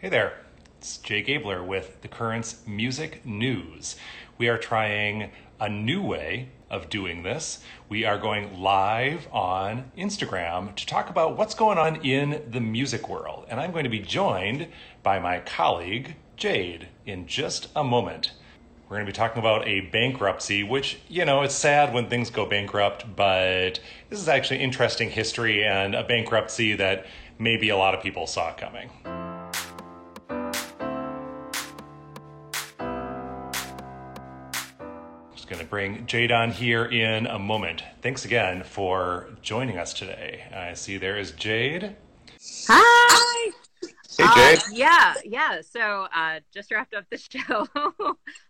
Hey there, it's Jay Gabler with the Current's Music News. We are trying a new way of doing this. We are going live on Instagram to talk about what's going on in the music world. And I'm going to be joined by my colleague, Jade, in just a moment. We're going to be talking about a bankruptcy, which, you know, it's sad when things go bankrupt, but this is actually interesting history and a bankruptcy that maybe a lot of people saw coming. Going to bring Jade on here in a moment. Thanks again for joining us today. I see there is Jade. Hi. Hey, Jade. Uh, yeah, yeah. So uh, just wrapped up the show.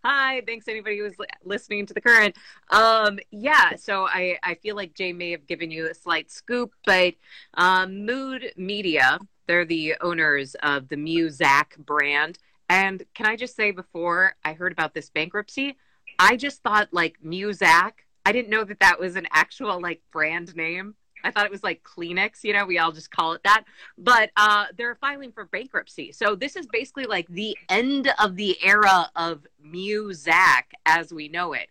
Hi, thanks anybody who's li- listening to the current. Um, yeah, so I, I feel like Jay may have given you a slight scoop, but um, Mood Media, they're the owners of the Muzak brand. And can I just say before I heard about this bankruptcy, I just thought like Muzak. I didn't know that that was an actual like brand name. I thought it was like Kleenex, you know, we all just call it that. But uh, they're filing for bankruptcy. So this is basically like the end of the era of Muzak as we know it.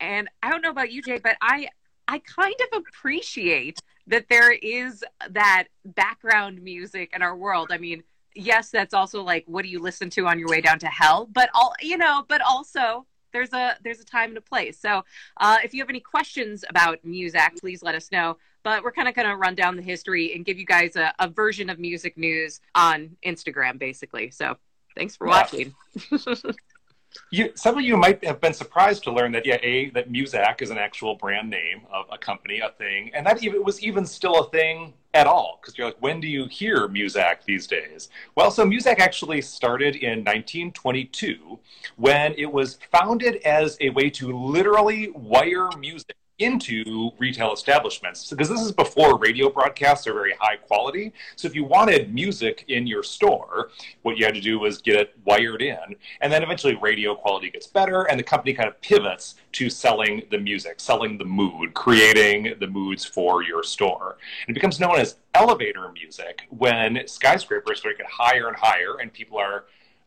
And I don't know about you, Jay, but I I kind of appreciate that there is that background music in our world. I mean, yes, that's also like what do you listen to on your way down to hell? But all you know, but also there's a there's a time and a place. So uh, if you have any questions about Muzak, please let us know. But we're kind of going to run down the history and give you guys a, a version of music news on Instagram, basically. So thanks for Yeah. watching. You, some of you might have been surprised to learn that yeah, a that Muzak is an actual brand name of a company, a thing, and that even was even still a thing at all. Because you're like, when do you hear Muzak these days? Well, so Muzak actually started in 1922 when it was founded as a way to literally wire music into retail establishments. Because this is before radio broadcasts are very high quality. So if you wanted music in your store what you had to do was get it wired in and then eventually radio quality gets better and the company kind of pivots to selling the music selling the mood creating the moods for your store. It becomes known as elevator music when skyscrapers start to get higher and higher and people are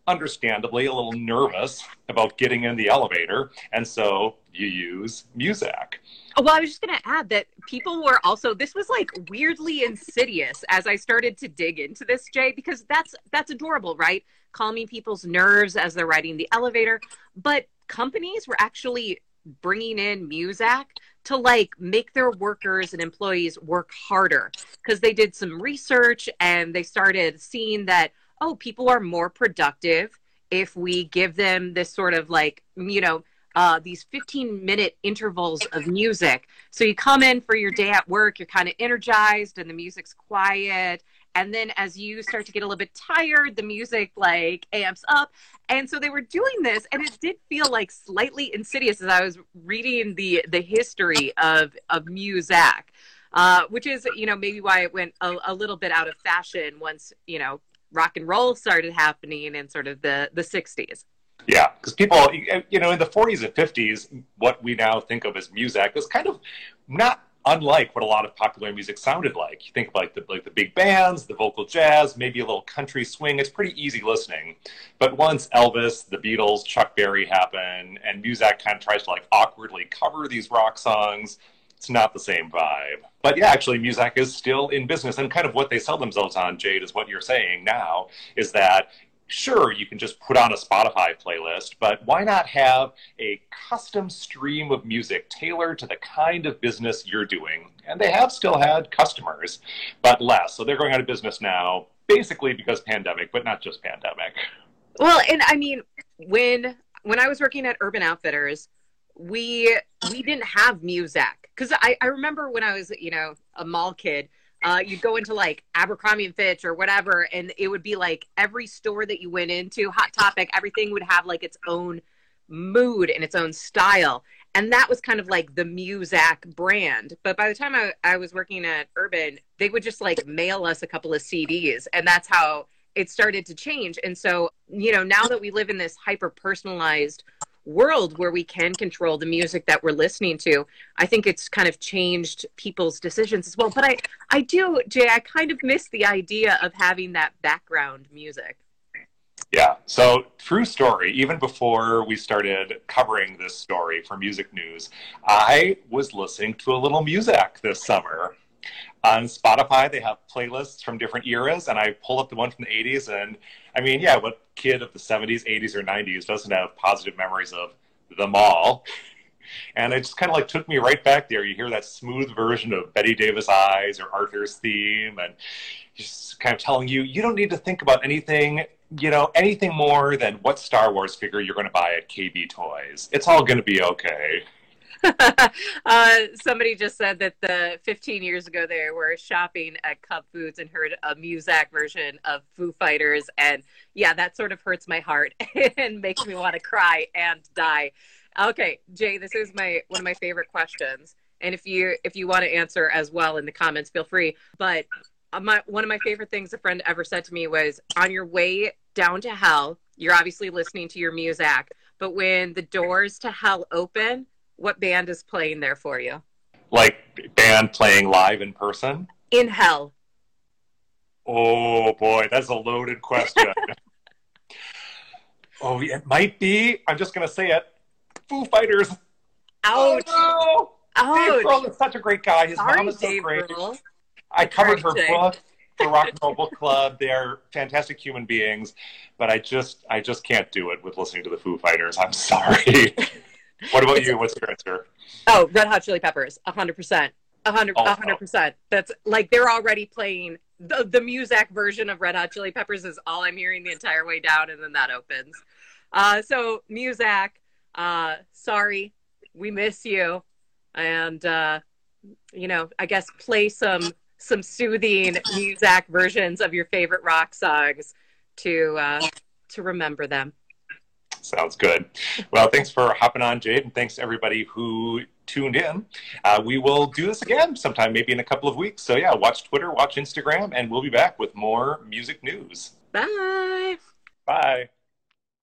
understandably a little nervous about getting in the elevator and so you use Muzak. Oh, well, I was just going to add that people were also this was like weirdly insidious as I started to dig into this, Jay, because that's that's adorable, right? Calming people's nerves as they're riding the elevator, but companies were actually bringing in Muzak to like make their workers and employees work harder because they did some research and they started seeing that oh, people are more productive if we give them this sort of like, you know, uh, these 15 minute intervals of music. So you come in for your day at work, you're kind of energized and the music's quiet. And then as you start to get a little bit tired, the music like amps up. And so they were doing this and it did feel like slightly insidious as I was reading the the history of of Muzak. Uh, which is, you know, maybe why it went a, a little bit out of fashion once, you know, rock and roll started happening in sort of the the 60s. Yeah, because people, you know, in the 40s and 50s, what we now think of as music was kind of not unlike what a lot of popular music sounded like. You think of like the like the big bands, the vocal jazz, maybe a little country swing. It's pretty easy listening. But once Elvis, the Beatles, Chuck Berry happen, and Muzak kind of tries to like awkwardly cover these rock songs, it's not the same vibe. But yeah, actually, Muzak is still in business, and kind of what they sell themselves on, Jade, is what you're saying now, is that sure, you can just put on a Spotify playlist, but why not have a custom stream of music tailored to the kind of business you're doing? And they have still had customers, but less. So they're going out of business now, basically because pandemic, but not just pandemic. Well, and I mean, when when I was working at Urban Outfitters, we we didn't have Muzak because I, I remember when I was you know a mall kid, uh, you'd go into like Abercrombie and Fitch or whatever, and it would be like every store that you went into, Hot Topic, everything would have like its own mood and its own style. And that was kind of like the Muzak brand. But by the time I, I was working at Urban, they would just like mail us a couple of CDs. And that's how it started to change. And so, you know, now that we live in this hyper personalized world where we can control the music that we're listening to, I think it's kind of changed people's decisions as well. But I, I do, Jay, I kind of miss the idea of having that background music. Yeah. So, true story. Even before we started covering this story for music news, I was listening to a little music this summer. On Spotify, they have playlists from different eras, and I pull up the one from the 80s. And I mean, yeah, what kid of the 70s, 80s, or 90s doesn't have positive memories of them all? And it just kind of like took me right back there. You hear that smooth version of Bette Davis Eyes or Arthur's theme, and just kind of telling you, you don't need to think about anything you know, anything more than what Star Wars figure you're going to buy at KB Toys. It's all going to be okay. uh, somebody just said that the 15 years ago they were shopping at Cub Foods and heard a Muzak version of Foo Fighters, and yeah, that sort of hurts my heart and makes me want to cry and die. Okay, Jay, this is my one of my favorite questions, and if you if you want to answer as well in the comments, feel free. But uh, my, one of my favorite things a friend ever said to me was, "On your way down to hell, you're obviously listening to your Muzak, but when the doors to hell open, what band is playing there for you? Like band playing live in person? In hell. Oh boy, that's a loaded question. oh, it might be. I'm just gonna say it. Foo Fighters. Ouch. Oh, no. Dave Grohl is such a great guy. His Sorry, mom is so Dave great. Grohl. I covered her book the Rock and Roll Book Club. They're fantastic human beings, but I just I just can't do it with listening to the Foo Fighters. I'm sorry. what about you? What's your answer? Oh, Red Hot Chili Peppers, hundred percent, hundred percent. That's like they're already playing the the Muzak version of Red Hot Chili Peppers is all I'm hearing the entire way down, and then that opens. Uh, so Muzak, uh, sorry, we miss you, and uh, you know, I guess play some some soothing Muzak versions of your favorite rock songs to uh, to remember them. Sounds good. Well, thanks for hopping on, Jade, and thanks everybody who tuned in. Uh, we will do this again sometime, maybe in a couple of weeks. So yeah, watch Twitter, watch Instagram, and we'll be back with more music news. Bye. Bye.